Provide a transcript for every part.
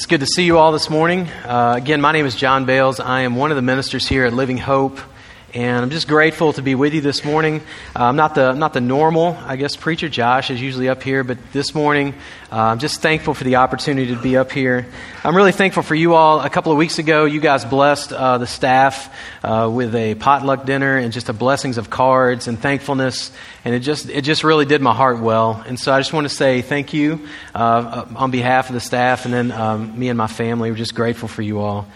It's good to see you all this morning. Uh, again, my name is John Bales. I am one of the ministers here at Living Hope, and I'm just grateful to be with you this morning. Uh, I'm not the not the normal, I guess, preacher. Josh is usually up here, but this morning, uh, I'm just thankful for the opportunity to be up here. I'm really thankful for you all. A couple of weeks ago, you guys blessed uh, the staff uh, with a potluck dinner and just a blessings of cards and thankfulness, and it just it just really did my heart well. And so I just want to say thank you uh, on behalf of the staff, and then um, me and my family. We're just grateful for you all.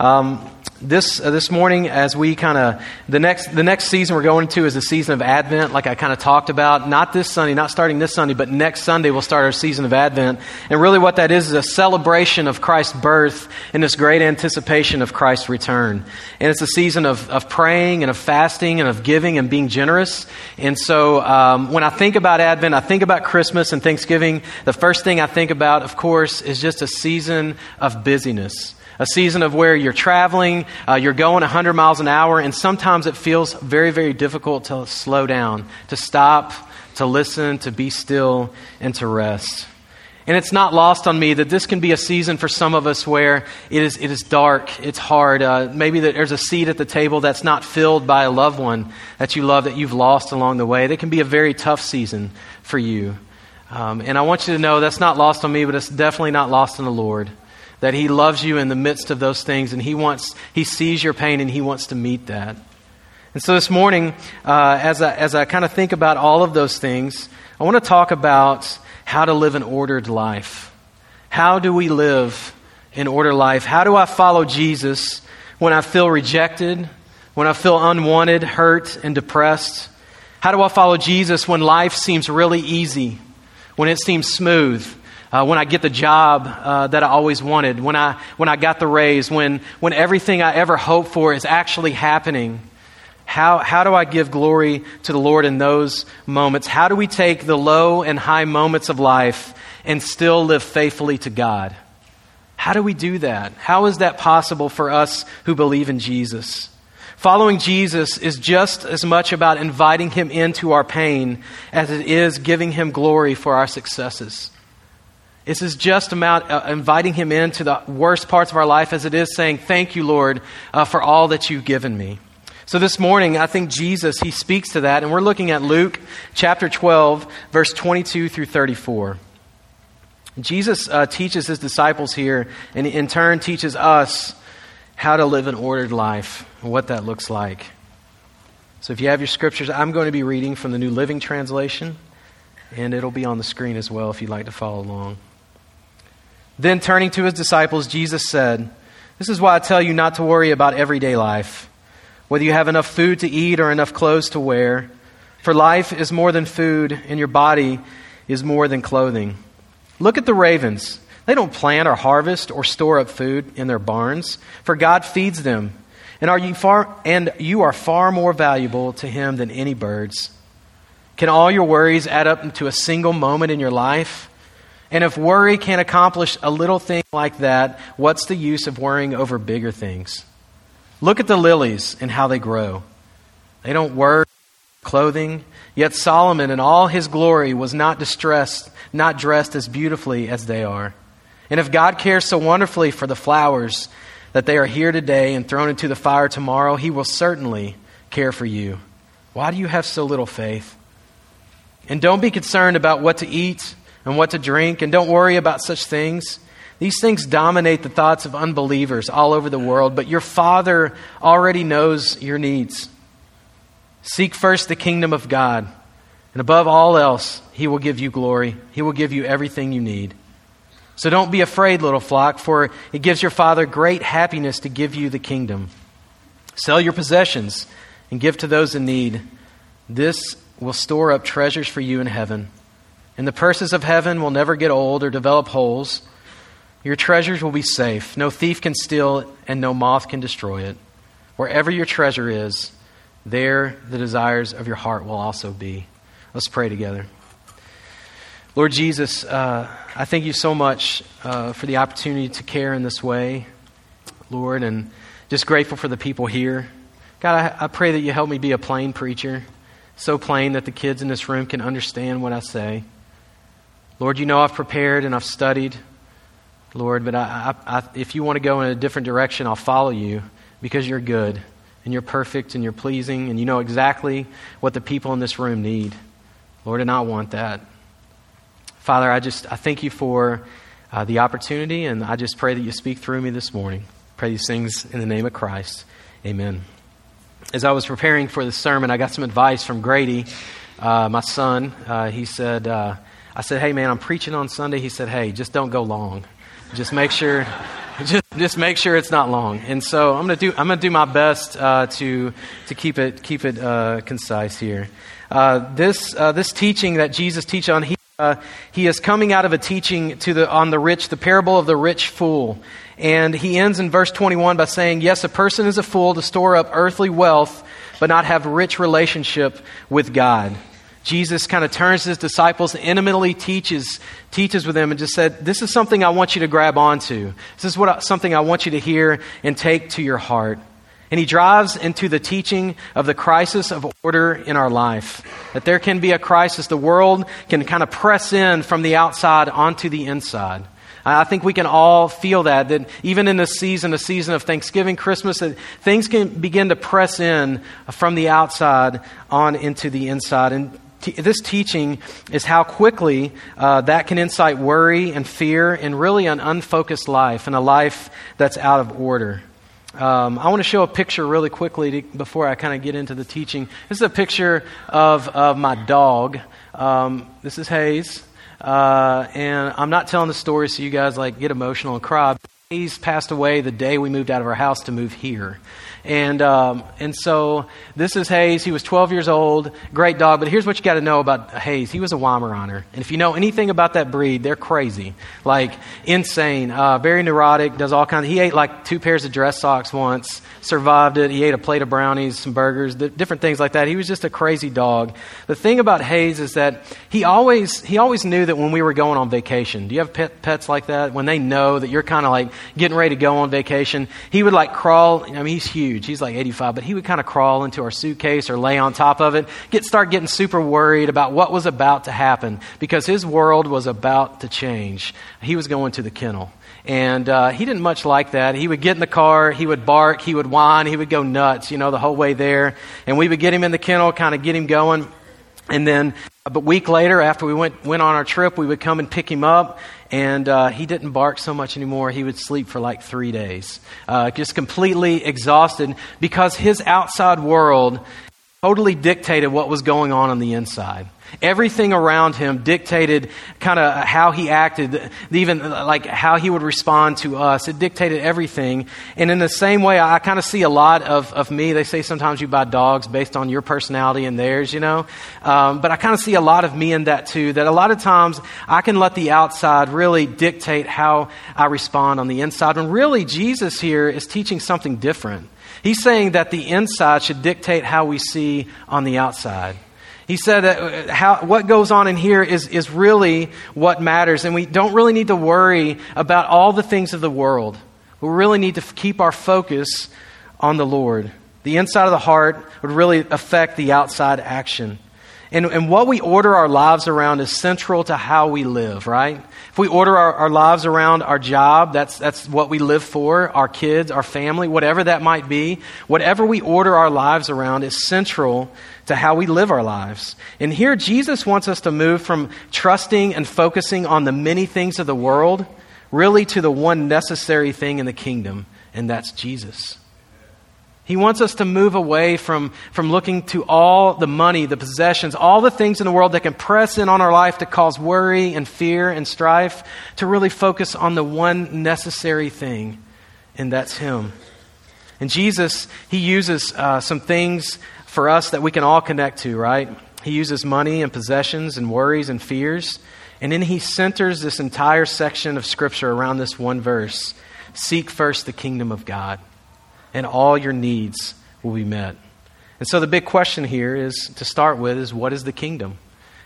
Um, this uh, this morning, as we kind of the next the next season we're going into is the season of Advent, like I kind of talked about. Not this Sunday, not starting this Sunday, but next Sunday we'll start our season of Advent. And really, what that is is a celebration of Christ's birth in this great anticipation of Christ's return. And it's a season of of praying and of fasting and of giving and being generous. And so, um, when I think about Advent, I think about Christmas and Thanksgiving. The first thing I think about, of course, is just a season of busyness a season of where you're traveling, uh, you're going 100 miles an hour, and sometimes it feels very, very difficult to slow down, to stop, to listen, to be still, and to rest. And it's not lost on me that this can be a season for some of us where it is, it is dark, it's hard. Uh, maybe that there's a seat at the table that's not filled by a loved one that you love that you've lost along the way. That can be a very tough season for you. Um, and I want you to know that's not lost on me, but it's definitely not lost on the Lord that He loves you in the midst of those things, and He wants, He sees your pain, and He wants to meet that. And so this morning, uh, as I, as I kind of think about all of those things, I want to talk about how to live an ordered life. How do we live an ordered life? How do I follow Jesus when I feel rejected, when I feel unwanted, hurt, and depressed? How do I follow Jesus when life seems really easy, when it seems smooth? Uh, when I get the job uh, that I always wanted, when I, when I got the raise, when, when everything I ever hoped for is actually happening. How, how do I give glory to the Lord in those moments? How do we take the low and high moments of life and still live faithfully to God? How do we do that? How is that possible for us who believe in Jesus? Following Jesus is just as much about inviting him into our pain as it is giving him glory for our successes. This is just about uh, inviting Him into the worst parts of our life as it is saying, Thank you, Lord, uh, for all that you've given me. So this morning, I think Jesus, He speaks to that, and we're looking at Luke chapter 12, verse 22 through 34. Jesus uh, teaches His disciples here, and in turn teaches us how to live an ordered life and what that looks like. So if you have your scriptures, I'm going to be reading from the New Living Translation, and it'll be on the screen as well if you'd like to follow along. Then, turning to his disciples, Jesus said, This is why I tell you not to worry about everyday life, whether you have enough food to eat or enough clothes to wear. For life is more than food, and your body is more than clothing. Look at the ravens. They don't plant or harvest or store up food in their barns, for God feeds them. And, are you, far, and you are far more valuable to Him than any birds. Can all your worries add up to a single moment in your life? And if worry can't accomplish a little thing like that, what's the use of worrying over bigger things? Look at the lilies and how they grow. They don't worry clothing, yet Solomon in all his glory was not distressed, not dressed as beautifully as they are. And if God cares so wonderfully for the flowers that they are here today and thrown into the fire tomorrow, he will certainly care for you. Why do you have so little faith? And don't be concerned about what to eat and what to drink, and don't worry about such things. These things dominate the thoughts of unbelievers all over the world, but your Father already knows your needs. Seek first the kingdom of God, and above all else, He will give you glory. He will give you everything you need. So don't be afraid, little flock, for it gives your Father great happiness to give you the kingdom. Sell your possessions and give to those in need. This will store up treasures for you in heaven and the purses of heaven will never get old or develop holes. Your treasures will be safe. No thief can steal it, and no moth can destroy it. Wherever your treasure is, there the desires of your heart will also be. Let's pray together. Lord Jesus, uh, I thank you so much uh, for the opportunity to care in this way, Lord, and just grateful for the people here. God, I, I pray that you help me be a plain preacher, so plain that the kids in this room can understand what I say. Lord, you know I've prepared and I've studied. Lord, but I, I, I, if you want to go in a different direction, I'll follow you because you're good and you're perfect and you're pleasing and you know exactly what the people in this room need. Lord, and I want that. Father, I just I thank you for uh, the opportunity, and I just pray that you speak through me this morning. Pray these things in the name of Christ. Amen. As I was preparing for the sermon, I got some advice from Grady, uh, my son. Uh, he said, uh, I said, hey, man, I'm preaching on Sunday. He said, hey, just don't go long. Just make sure. Just, just make sure it's not long, and so I'm gonna do. I'm gonna do my best uh, to to keep it keep it uh, concise here. Uh, this this teaching that Jesus teach on he he is coming out of a teaching to the on the rich, the parable of the rich fool, and he ends in verse 21 by saying, "Yes, a person is a fool to store up earthly wealth, but not have rich relationship with God." Jesus kind of turns to his disciples and intimately teaches, teaches with them and just said, This is something I want you to grab onto. This is what, something I want you to hear and take to your heart. And he drives into the teaching of the crisis of order in our life. That there can be a crisis. The world can kind of press in from the outside onto the inside. I think we can all feel that, that even in this season, a season of Thanksgiving, Christmas, that things can begin to press in from the outside on into the inside. And this teaching is how quickly uh, that can incite worry and fear and really an unfocused life and a life that's out of order. Um, I want to show a picture really quickly to, before I kind of get into the teaching. This is a picture of, of my dog. Um, this is Hayes. Uh, and I'm not telling the story so you guys like get emotional and cry. Hayes passed away the day we moved out of our house to move here. And, um, and so this is Hayes. He was 12 years old, great dog. But here's what you got to know about Hayes. He was a Weimaraner. And if you know anything about that breed, they're crazy, like insane, uh, very neurotic, does all kinds. Of, he ate like two pairs of dress socks once, survived it. He ate a plate of brownies, some burgers, different things like that. He was just a crazy dog. The thing about Hayes is that he always he always knew that when we were going on vacation. Do you have pet, pets like that? When they know that you're kind of like getting ready to go on vacation, he would like crawl. I mean, he's huge huge. He's like 85, but he would kind of crawl into our suitcase or lay on top of it, get start getting super worried about what was about to happen because his world was about to change. He was going to the kennel. And uh, he didn't much like that. He would get in the car, he would bark, he would whine, he would go nuts, you know, the whole way there. And we would get him in the kennel, kind of get him going. And then a week later, after we went, went on our trip, we would come and pick him up, and uh, he didn't bark so much anymore. He would sleep for like three days, uh, just completely exhausted because his outside world totally dictated what was going on on the inside. Everything around him dictated kind of how he acted, even like how he would respond to us. It dictated everything. And in the same way, I kind of see a lot of, of me. They say sometimes you buy dogs based on your personality and theirs, you know. Um, but I kind of see a lot of me in that too, that a lot of times I can let the outside really dictate how I respond on the inside. When really Jesus here is teaching something different. He's saying that the inside should dictate how we see on the outside. He said that uh, how, what goes on in here is, is really what matters, and we don't really need to worry about all the things of the world. We really need to keep our focus on the Lord. The inside of the heart would really affect the outside action. And, and what we order our lives around is central to how we live, right? If we order our, our lives around our job, that's, that's what we live for, our kids, our family, whatever that might be, whatever we order our lives around is central to how we live our lives. And here, Jesus wants us to move from trusting and focusing on the many things of the world, really to the one necessary thing in the kingdom, and that's Jesus. He wants us to move away from, from looking to all the money, the possessions, all the things in the world that can press in on our life to cause worry and fear and strife, to really focus on the one necessary thing, and that's Him. And Jesus, He uses uh, some things for us that we can all connect to, right? He uses money and possessions and worries and fears. And then He centers this entire section of Scripture around this one verse Seek first the kingdom of God and all your needs will be met. And so the big question here is to start with is what is the kingdom?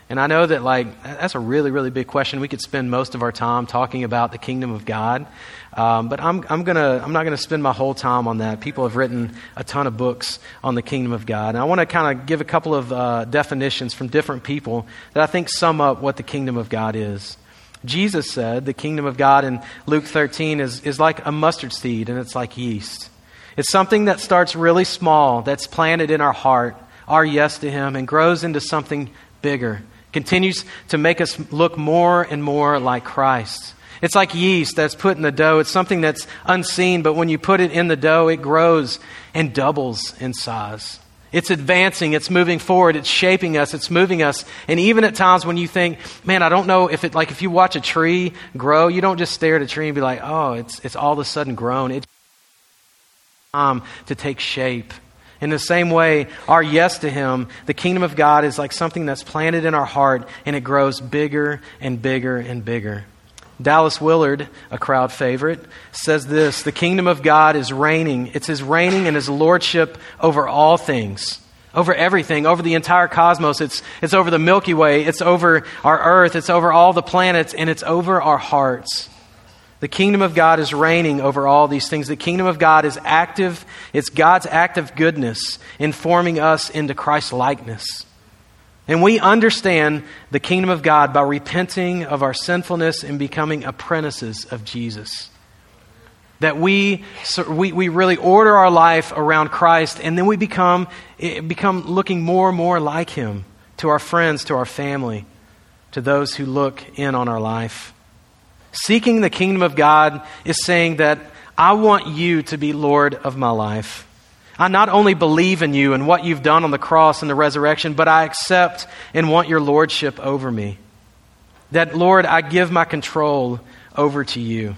And I know that like that's a really really big question. We could spend most of our time talking about the kingdom of God, um, but I'm I'm gonna I'm not gonna spend my whole time on that. People have written a ton of books on the kingdom of God, and I want to kind of give a couple of uh, definitions from different people that I think sum up what the kingdom of God is. Jesus said the kingdom of God in Luke 13 is, is like a mustard seed and it's like yeast. It's something that starts really small, that's planted in our heart, our yes to Him, and grows into something bigger, continues to make us look more and more like Christ. It's like yeast that's put in the dough. It's something that's unseen, but when you put it in the dough, it grows and doubles in size. It's advancing, it's moving forward, it's shaping us, it's moving us. And even at times when you think, man, I don't know if it, like if you watch a tree grow, you don't just stare at a tree and be like, oh, it's, it's all of a sudden grown. It's time to take shape. In the same way, our yes to Him, the kingdom of God is like something that's planted in our heart and it grows bigger and bigger and bigger. Dallas Willard, a crowd favorite, says this The kingdom of God is reigning. It's his reigning and his lordship over all things, over everything, over the entire cosmos. It's, it's over the Milky Way, it's over our earth, it's over all the planets, and it's over our hearts. The kingdom of God is reigning over all these things. The kingdom of God is active. It's God's active goodness informing us into Christ's likeness. And we understand the kingdom of God by repenting of our sinfulness and becoming apprentices of Jesus. That we, we, we really order our life around Christ and then we become, eh, become looking more and more like Him to our friends, to our family, to those who look in on our life. Seeking the kingdom of God is saying that I want you to be Lord of my life. I not only believe in you and what you've done on the cross and the resurrection, but I accept and want your lordship over me. That, Lord, I give my control over to you.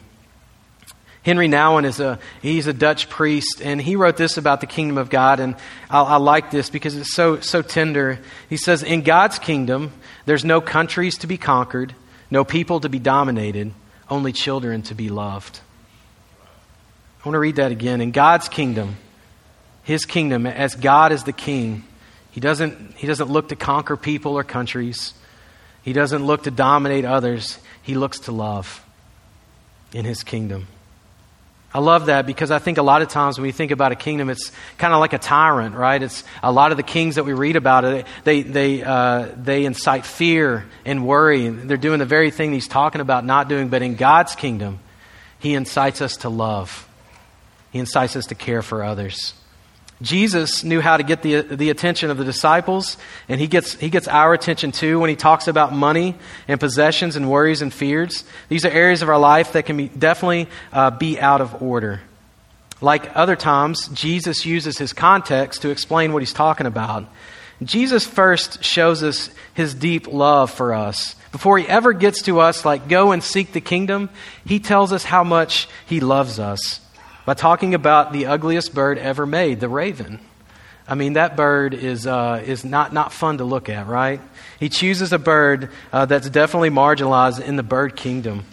Henry Nouwen is a he's a Dutch priest, and he wrote this about the kingdom of God, and I, I like this because it's so so tender. He says, "In God's kingdom, there's no countries to be conquered, no people to be dominated, only children to be loved." I want to read that again. In God's kingdom, his kingdom as God is the king. He doesn't, he doesn't look to conquer people or countries. He doesn't look to dominate others. He looks to love in his kingdom. I love that because I think a lot of times when we think about a kingdom, it's kind of like a tyrant, right? It's a lot of the kings that we read about. They they uh, they incite fear and worry, they're doing the very thing he's talking about not doing. But in God's kingdom, He incites us to love. He incites us to care for others. Jesus knew how to get the, the attention of the disciples, and he gets, he gets our attention too when he talks about money and possessions and worries and fears. These are areas of our life that can be, definitely uh, be out of order. Like other times, Jesus uses his context to explain what he's talking about. Jesus first shows us his deep love for us. Before he ever gets to us, like, go and seek the kingdom, he tells us how much he loves us by talking about the ugliest bird ever made, the raven. I mean, that bird is, uh, is not, not fun to look at, right? He chooses a bird uh, that's definitely marginalized in the bird kingdom.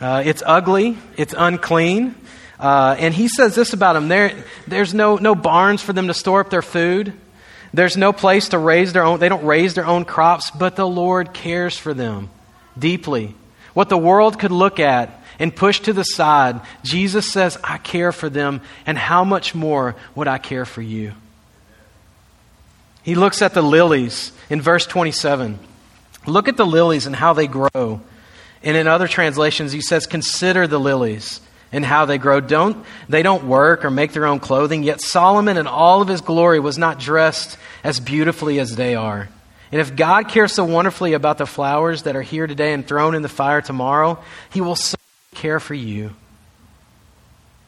Uh, it's ugly, it's unclean, uh, and he says this about them there, there's no, no barns for them to store up their food. There's no place to raise their own, they don't raise their own crops, but the Lord cares for them deeply. What the world could look at and pushed to the side, Jesus says, I care for them, and how much more would I care for you? He looks at the lilies in verse 27. Look at the lilies and how they grow. And in other translations, he says, Consider the lilies and how they grow. Don't, they don't work or make their own clothing, yet Solomon in all of his glory was not dressed as beautifully as they are. And if God cares so wonderfully about the flowers that are here today and thrown in the fire tomorrow, he will so care for you.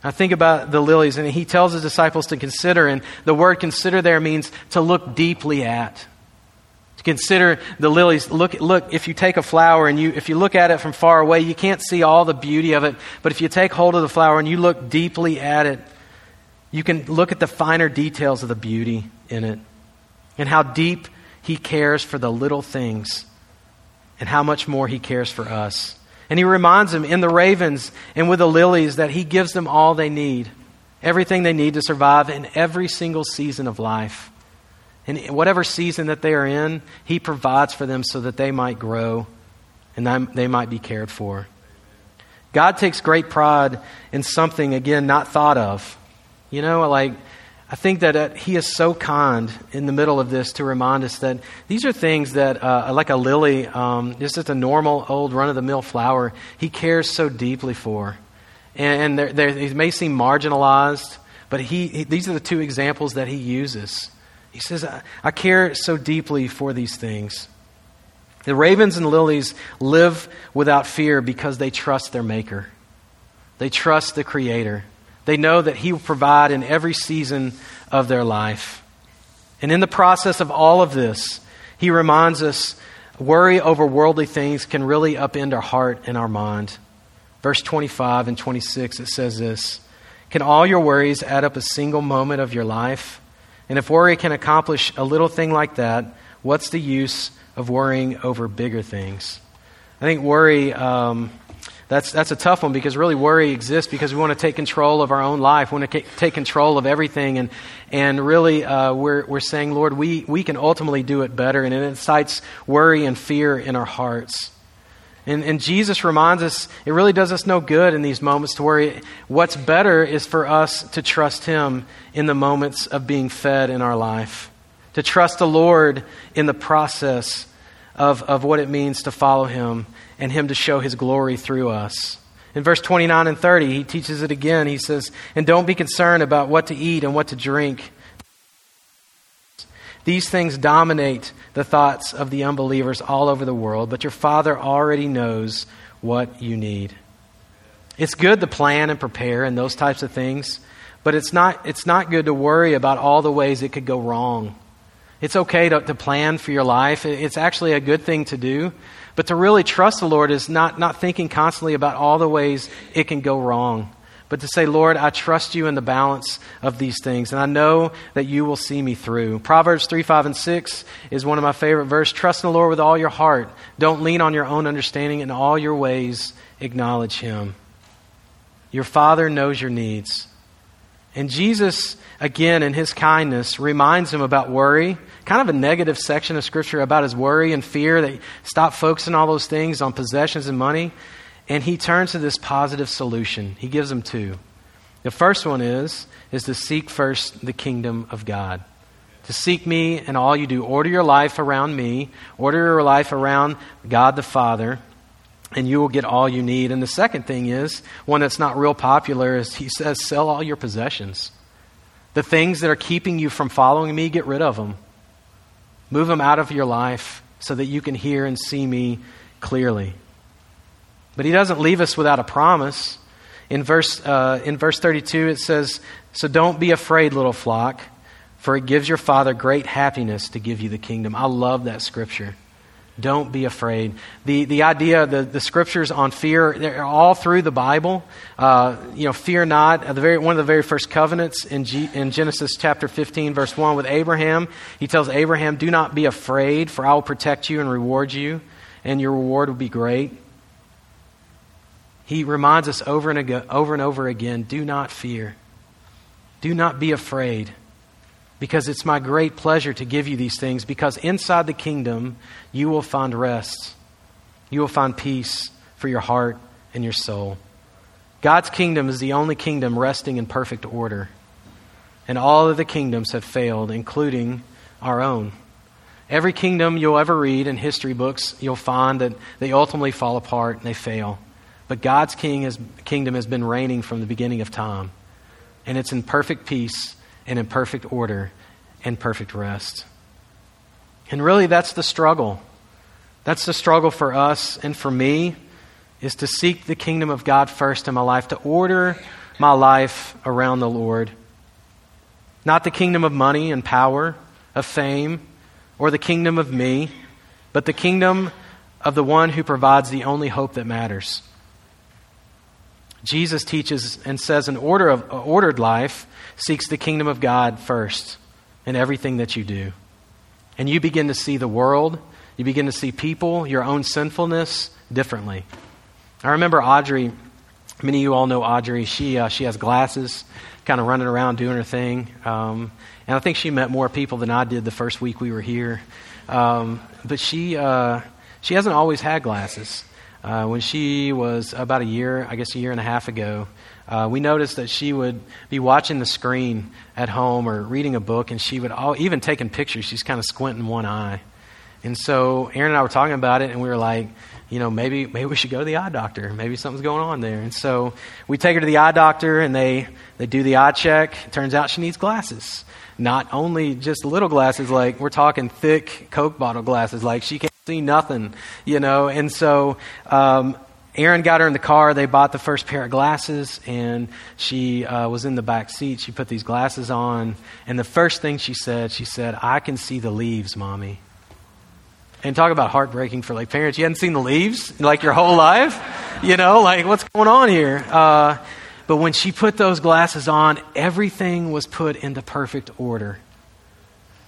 I think about the lilies, and he tells his disciples to consider, and the word consider there means to look deeply at. To consider the lilies. Look, look, if you take a flower and you, if you look at it from far away, you can't see all the beauty of it. But if you take hold of the flower and you look deeply at it, you can look at the finer details of the beauty in it and how deep he cares for the little things and how much more he cares for us. And he reminds them in the ravens and with the lilies that he gives them all they need, everything they need to survive in every single season of life. In whatever season that they are in, he provides for them so that they might grow and they might be cared for. God takes great pride in something, again, not thought of. You know, like, I think that uh, he is so kind in the middle of this to remind us that these are things that, uh, like a lily, um, just as a normal old run of the mill flower, he cares so deeply for. And, and they may seem marginalized, but he, he, these are the two examples that he uses. He says, I, I care so deeply for these things. The ravens and lilies live without fear because they trust their Maker, they trust the Creator. They know that He will provide in every season of their life. And in the process of all of this, He reminds us worry over worldly things can really upend our heart and our mind. Verse 25 and 26, it says this Can all your worries add up a single moment of your life? And if worry can accomplish a little thing like that, what's the use of worrying over bigger things? I think worry. Um, that's, that's a tough one because really worry exists because we want to take control of our own life. We want to take control of everything. And, and really, uh, we're, we're saying, Lord, we, we can ultimately do it better. And it incites worry and fear in our hearts. And, and Jesus reminds us it really does us no good in these moments to worry. What's better is for us to trust Him in the moments of being fed in our life, to trust the Lord in the process of, of what it means to follow Him and Him to show His glory through us. In verse 29 and 30, he teaches it again. He says, And don't be concerned about what to eat and what to drink. These things dominate the thoughts of the unbelievers all over the world, but your Father already knows what you need. It's good to plan and prepare and those types of things, but it's not, it's not good to worry about all the ways it could go wrong. It's okay to, to plan for your life. It's actually a good thing to do. But to really trust the Lord is not, not thinking constantly about all the ways it can go wrong, but to say, Lord, I trust you in the balance of these things, and I know that you will see me through. Proverbs 3, 5, and 6 is one of my favorite verses. Trust in the Lord with all your heart. Don't lean on your own understanding. In all your ways, acknowledge him. Your Father knows your needs. And Jesus, again, in his kindness, reminds him about worry kind of a negative section of Scripture about his worry and fear that stop focusing all those things on possessions and money. And he turns to this positive solution. He gives them two. The first one is, is to seek first the kingdom of God. To seek me and all you do. Order your life around me. Order your life around God the Father and you will get all you need. And the second thing is, one that's not real popular, is he says, sell all your possessions. The things that are keeping you from following me, get rid of them. Move them out of your life so that you can hear and see me clearly. But he doesn't leave us without a promise. In verse, uh, in verse 32, it says, So don't be afraid, little flock, for it gives your Father great happiness to give you the kingdom. I love that scripture. Don't be afraid. The, the idea, the, the scriptures on fear, they're all through the Bible. Uh, you know, fear not. The very, one of the very first covenants in, G, in Genesis chapter 15, verse 1 with Abraham, he tells Abraham, Do not be afraid, for I will protect you and reward you, and your reward will be great. He reminds us over and, over and over again do not fear. Do not be afraid because it's my great pleasure to give you these things, because inside the kingdom you will find rest. You will find peace for your heart and your soul. God's kingdom is the only kingdom resting in perfect order. And all of the kingdoms have failed, including our own. Every kingdom you'll ever read in history books, you'll find that they ultimately fall apart and they fail. But God's king has, kingdom has been reigning from the beginning of time. And it's in perfect peace and in perfect order and perfect rest. And really, that's the struggle. That's the struggle for us and for me is to seek the kingdom of God first in my life, to order my life around the Lord. Not the kingdom of money and power, of fame, or the kingdom of me, but the kingdom of the one who provides the only hope that matters. Jesus teaches and says an order of, ordered life seeks the kingdom of God first in everything that you do. And you begin to see the world, you begin to see people, your own sinfulness differently. I remember Audrey, many of you all know Audrey. She, uh, she has glasses, kind of running around doing her thing. Um, and I think she met more people than I did the first week we were here. Um, but she, uh, she hasn't always had glasses. Uh, when she was about a year, I guess a year and a half ago, uh, we noticed that she would be watching the screen at home or reading a book, and she would all, even taking pictures. She's kind of squinting one eye. And so Erin and I were talking about it, and we were like, you know, maybe maybe we should go to the eye doctor. Maybe something's going on there. And so we take her to the eye doctor, and they they do the eye check. It turns out she needs glasses. Not only just little glasses, like we're talking thick Coke bottle glasses, like she can't see nothing, you know. And so um, Erin got her in the car. They bought the first pair of glasses, and she uh, was in the back seat. She put these glasses on, and the first thing she said, she said, "I can see the leaves, mommy." And talk about heartbreaking for like parents. You hadn't seen the leaves like your whole life, you know, like what's going on here? Uh, but when she put those glasses on, everything was put into perfect order.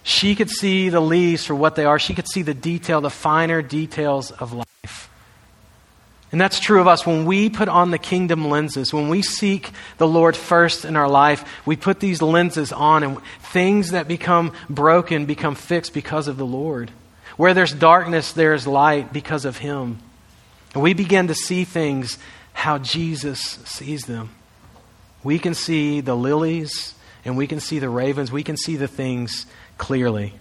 She could see the leaves for what they are. She could see the detail, the finer details of life. And that's true of us. When we put on the kingdom lenses, when we seek the Lord first in our life, we put these lenses on, and things that become broken become fixed because of the Lord. Where there's darkness, there's light because of Him. And we begin to see things how Jesus sees them. We can see the lilies and we can see the ravens. We can see the things clearly.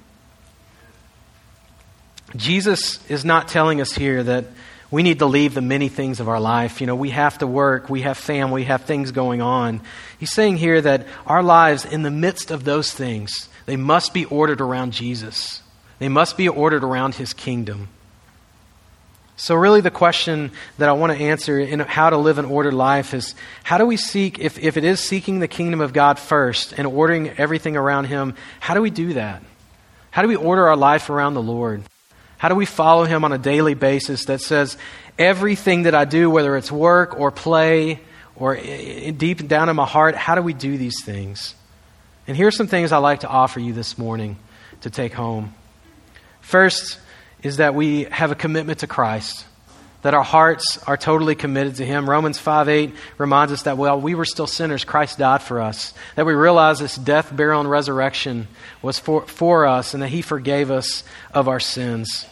Jesus is not telling us here that we need to leave the many things of our life. You know, we have to work, we have family, we have things going on. He's saying here that our lives, in the midst of those things, they must be ordered around Jesus. They must be ordered around his kingdom. So, really, the question that I want to answer in how to live an ordered life is how do we seek, if, if it is seeking the kingdom of God first and ordering everything around Him, how do we do that? How do we order our life around the Lord? How do we follow Him on a daily basis that says, everything that I do, whether it's work or play or deep down in my heart, how do we do these things? And here's some things I'd like to offer you this morning to take home. First is that we have a commitment to Christ, that our hearts are totally committed to Him. Romans 5 8 reminds us that while we were still sinners, Christ died for us. That we realize this death, burial, and resurrection was for, for us, and that He forgave us of our sins.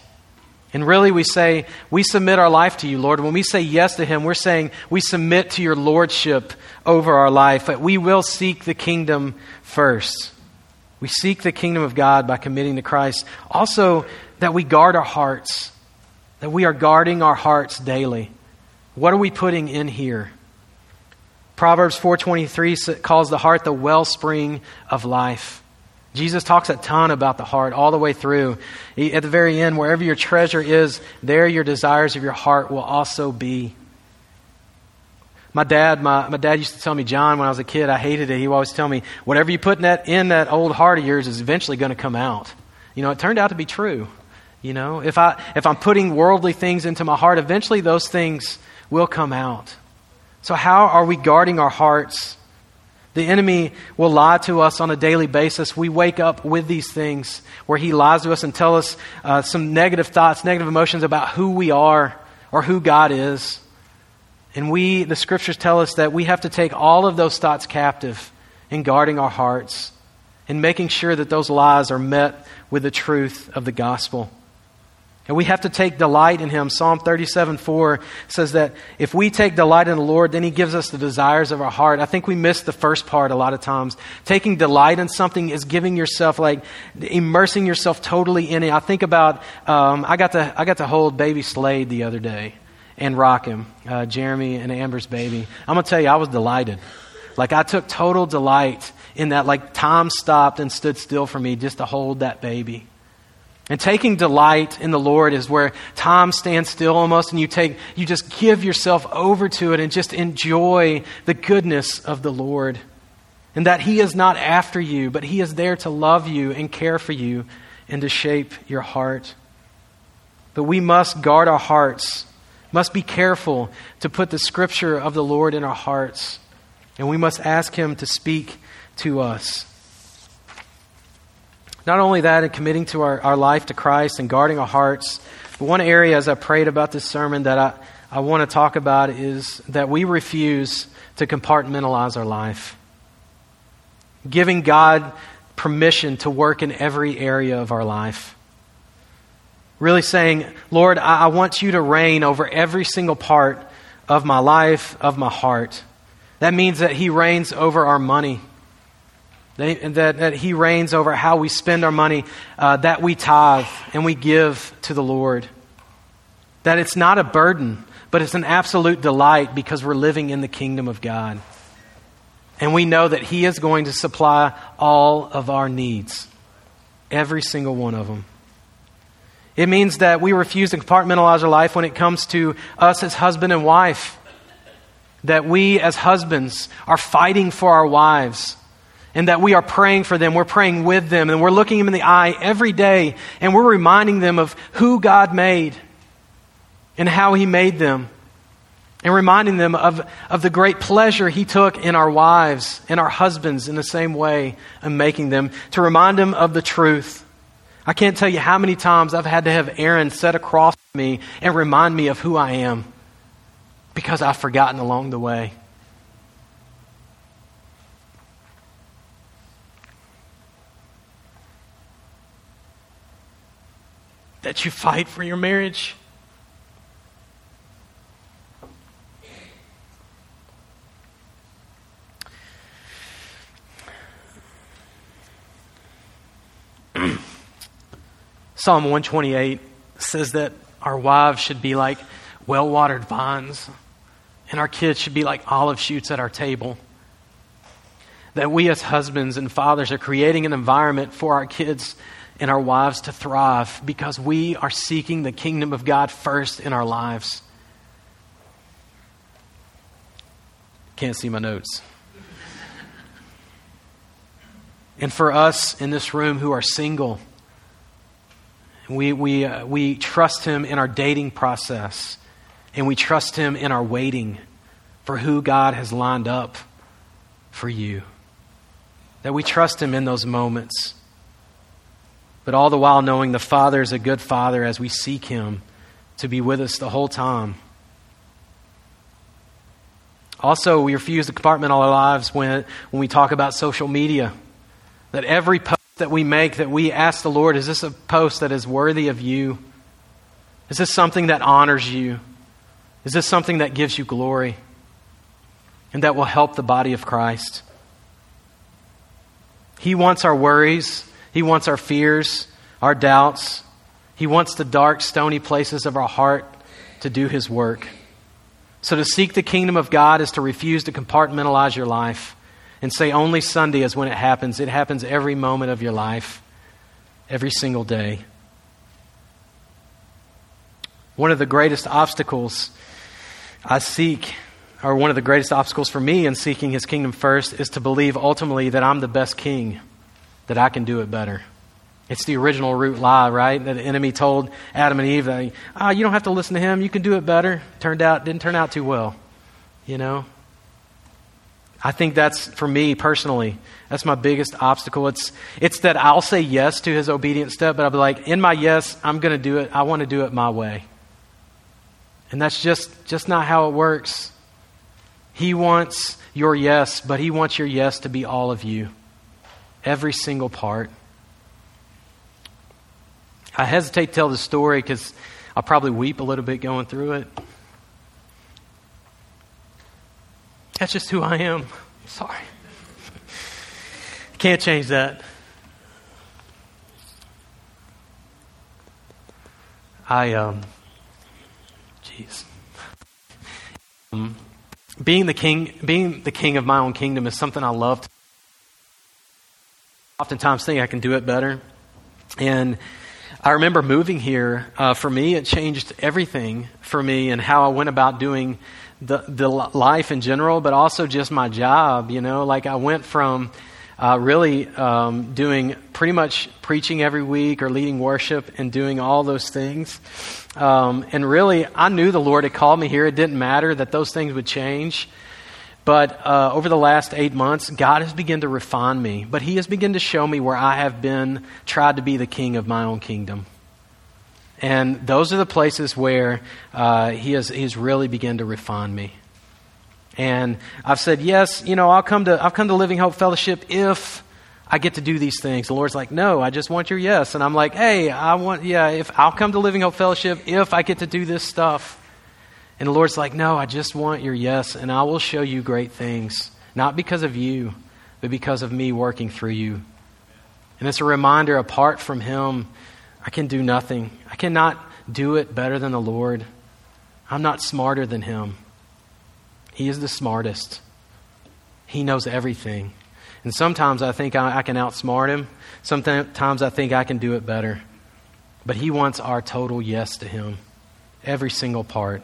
And really, we say, we submit our life to you, Lord. When we say yes to Him, we're saying we submit to your Lordship over our life, but we will seek the kingdom first. We seek the kingdom of God by committing to Christ. Also, that we guard our hearts, that we are guarding our hearts daily. What are we putting in here? Proverbs 4:23 calls the heart the wellspring of life. Jesus talks a ton about the heart all the way through. At the very end, wherever your treasure is, there your desires of your heart will also be. My dad, my, my dad used to tell me, John, when I was a kid, I hated it. He would always tell me, whatever you put in that, in that old heart of yours is eventually going to come out. You know, it turned out to be true. You know, if, I, if I'm putting worldly things into my heart, eventually those things will come out. So, how are we guarding our hearts? The enemy will lie to us on a daily basis. We wake up with these things where he lies to us and tell us uh, some negative thoughts, negative emotions about who we are or who God is. And we, the scriptures tell us that we have to take all of those thoughts captive in guarding our hearts and making sure that those lies are met with the truth of the gospel. And we have to take delight in Him. Psalm 37 4 says that if we take delight in the Lord, then He gives us the desires of our heart. I think we miss the first part a lot of times. Taking delight in something is giving yourself, like, immersing yourself totally in it. I think about, um, I, got to, I got to hold baby Slade the other day and rock him, uh, Jeremy and Amber's baby. I'm going to tell you, I was delighted. Like, I took total delight in that. Like, time stopped and stood still for me just to hold that baby. And taking delight in the Lord is where time stands still almost, and you take, you just give yourself over to it and just enjoy the goodness of the Lord. And that He is not after you, but He is there to love you and care for you and to shape your heart. But we must guard our hearts must be careful to put the scripture of the Lord in our hearts. And we must ask Him to speak to us. Not only that, in committing to our, our life to Christ and guarding our hearts, but one area as I prayed about this sermon that I, I want to talk about is that we refuse to compartmentalize our life. Giving God permission to work in every area of our life Really saying, Lord, I, I want you to reign over every single part of my life, of my heart. That means that He reigns over our money. That, that, that, He reigns over how we spend our money, uh, that we tithe and we give to the Lord. That it's not a burden, but it's an absolute delight because we're living in the kingdom of God. And we know that He is going to supply all of our needs, every single one of them. It means that we refuse to compartmentalize our life when it comes to us as husband and wife. That we as husbands are fighting for our wives and that we are praying for them. We're praying with them and we're looking them in the eye every day and we're reminding them of who God made and how He made them and reminding them of, of the great pleasure He took in our wives and our husbands in the same way and making them to remind them of the truth I can't tell you how many times I've had to have Erin set across me and remind me of who I am because I've forgotten along the way. That you fight for your marriage. Psalm 128 says that our wives should be like well watered vines, and our kids should be like olive shoots at our table. That we, as husbands and fathers, are creating an environment for our kids and our wives to thrive because we are seeking the kingdom of God first in our lives. Can't see my notes. And for us in this room who are single, we, we, uh, we trust Him in our dating process, and we trust Him in our waiting for who God has lined up for you. That we trust Him in those moments. But all the while knowing the Father is a good Father as we seek Him to be with us the whole time. Also, we refuse to compartment all our lives when, when we talk about social media. That every post that we make that we ask the Lord, is this a post that is worthy of you? Is this something that honors you? Is this something that gives you glory and that will help the body of Christ? He wants our worries, He wants our fears, our doubts. He wants the dark, stony places of our heart to do His work. So to seek the kingdom of God is to refuse to compartmentalize your life and say only Sunday is when it happens. It happens every moment of your life, every single day. One of the greatest obstacles I seek, or one of the greatest obstacles for me in seeking His kingdom first, is to believe ultimately that I'm the best king, that I can do it better. It's the original root lie, right? That the enemy told Adam and Eve ah, oh, you don't have to listen to him. You can do it better. Turned out, didn't turn out too well. You know? I think that's, for me personally, that's my biggest obstacle. It's, it's that I'll say yes to his obedient step, but I'll be like, in my yes, I'm going to do it. I want to do it my way. And that's just, just not how it works. He wants your yes, but he wants your yes to be all of you, every single part. I hesitate to tell the story because I'll probably weep a little bit going through it. That's just who I am. Sorry. Can't change that. I, um, jeez. Um, being the king, being the king of my own kingdom is something I love. To oftentimes think I can do it better. And I remember moving here. Uh, for me, it changed everything for me and how I went about doing the, the life in general, but also just my job. You know, like I went from uh, really um, doing pretty much preaching every week or leading worship and doing all those things. Um, and really, I knew the Lord had called me here. It didn't matter that those things would change. But uh, over the last eight months, God has begun to refine me. But He has begun to show me where I have been, tried to be the king of my own kingdom. And those are the places where uh, he, has, he's really begun to refine me. And I've said, yes, you know, I'll come to, I'll come to Living Hope Fellowship if I get to do these things. The Lord's like, no, I just want your yes. And I'm like, hey, I want, yeah, if I'll come to Living Hope Fellowship if I get to do this stuff. And the Lord's like, no, I just want your yes, and I will show you great things. Not because of you, but because of me working through you. And it's a reminder apart from Him, I can do nothing. I cannot do it better than the Lord. I'm not smarter than Him. He is the smartest, He knows everything. And sometimes I think I, I can outsmart him. Sometimes I think I can do it better. But he wants our total yes to him, every single part.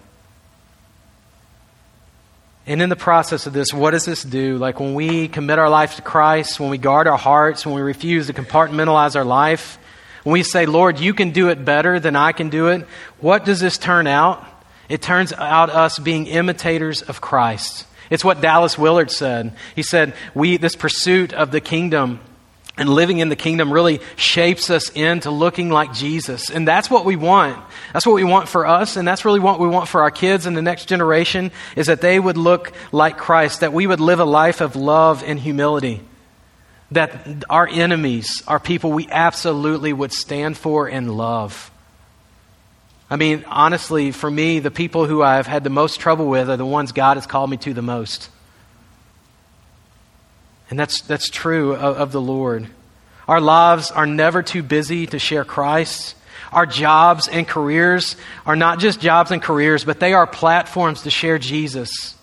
And in the process of this, what does this do? Like when we commit our life to Christ, when we guard our hearts, when we refuse to compartmentalize our life, when we say, Lord, you can do it better than I can do it, what does this turn out? It turns out us being imitators of Christ. It's what Dallas Willard said. He said, we, this pursuit of the kingdom and living in the kingdom really shapes us into looking like Jesus. And that's what we want. That's what we want for us, and that's really what we want for our kids and the next generation is that they would look like Christ, that we would live a life of love and humility. That our enemies are people we absolutely would stand for and love. I mean, honestly, for me, the people who I've had the most trouble with are the ones God has called me to the most. And that's, that's true of, of the Lord. Our lives are never too busy to share Christ. Our jobs and careers are not just jobs and careers, but they are platforms to share Jesus.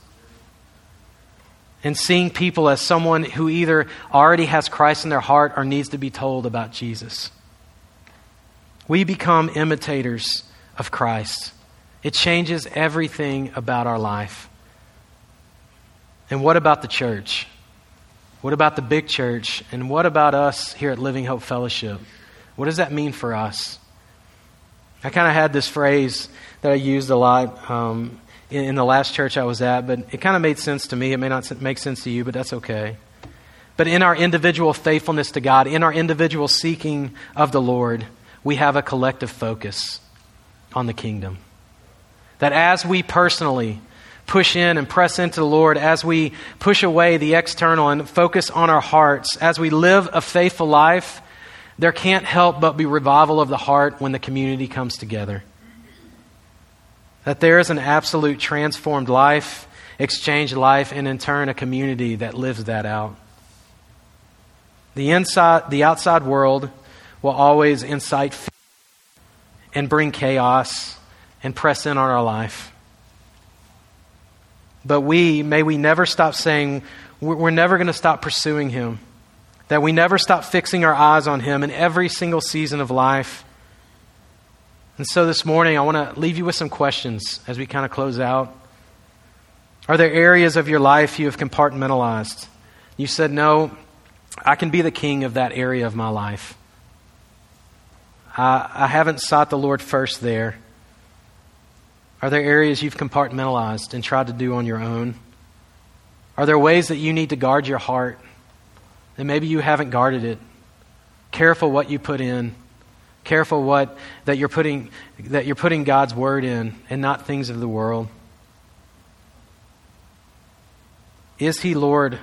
And seeing people as someone who either already has Christ in their heart or needs to be told about Jesus. We become imitators of Christ. It changes everything about our life. And what about the church? What about the big church? And what about us here at Living Hope Fellowship? What does that mean for us? I kind of had this phrase that I used a lot um, in, in the last church I was at, but it kind of made sense to me. It may not make sense to you, but that's okay. But in our individual faithfulness to God, in our individual seeking of the Lord, we have a collective focus on the kingdom. That as we personally push in and press into the Lord, as we push away the external and focus on our hearts, as we live a faithful life, there can't help but be revival of the heart when the community comes together. That there is an absolute transformed life, exchanged life, and in turn a community that lives that out. The inside, the outside world will always incite fear and bring chaos and press in on our life. But we, may we never stop saying, we're never going to stop pursuing Him. That we never stop fixing our eyes on Him in every single season of life. And so this morning, I want to leave you with some questions as we kind of close out. Are there areas of your life you have compartmentalized? You said, No, I can be the king of that area of my life. I, I haven't sought the Lord first there. Are there areas you've compartmentalized and tried to do on your own? Are there ways that you need to guard your heart that maybe you haven't guarded it? Careful what you put in. Careful what that you're putting that you're putting God's word in and not things of the world. Is he Lord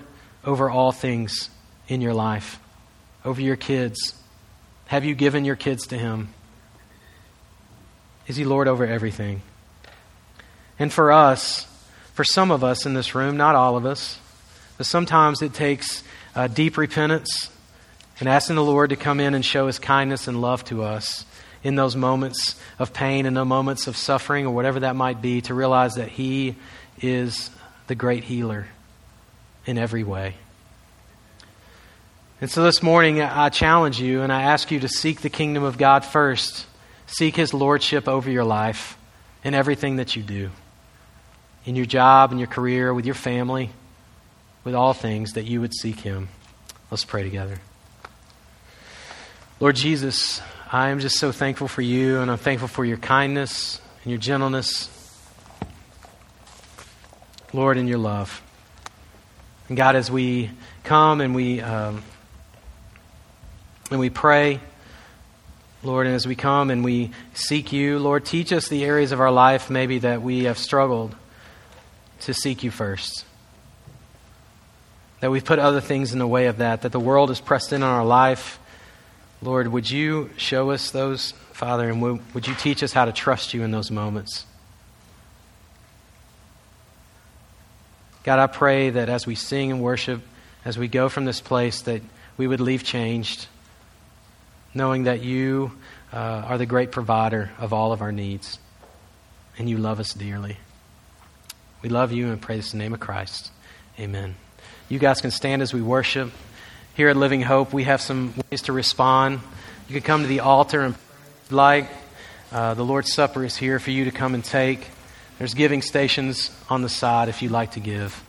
over all things in your life? Over your kids, have you given your kids to Him? Is He Lord over everything? And for us, for some of us in this room, not all of us, but sometimes it takes uh, deep repentance and asking the Lord to come in and show His kindness and love to us in those moments of pain and the moments of suffering or whatever that might be, to realize that He is the great healer in every way. And so this morning, I challenge you and I ask you to seek the kingdom of God first. Seek his lordship over your life in everything that you do in your job, in your career, with your family, with all things, that you would seek him. Let's pray together. Lord Jesus, I am just so thankful for you, and I'm thankful for your kindness and your gentleness. Lord, and your love. And God, as we come and we. Um, and we pray, Lord, and as we come and we seek you, Lord, teach us the areas of our life maybe that we have struggled to seek you first. that we've put other things in the way of that, that the world is pressed in on our life. Lord, would you show us those, Father, and would you teach us how to trust you in those moments? God, I pray that as we sing and worship, as we go from this place, that we would leave changed, knowing that you uh, are the great provider of all of our needs, and you love us dearly. We love you and in the name of Christ. Amen. You guys can stand as we worship. Here at Living Hope, we have some ways to respond. You can come to the altar and like. Uh, the Lord's Supper is here for you to come and take. There's giving stations on the side if you'd like to give.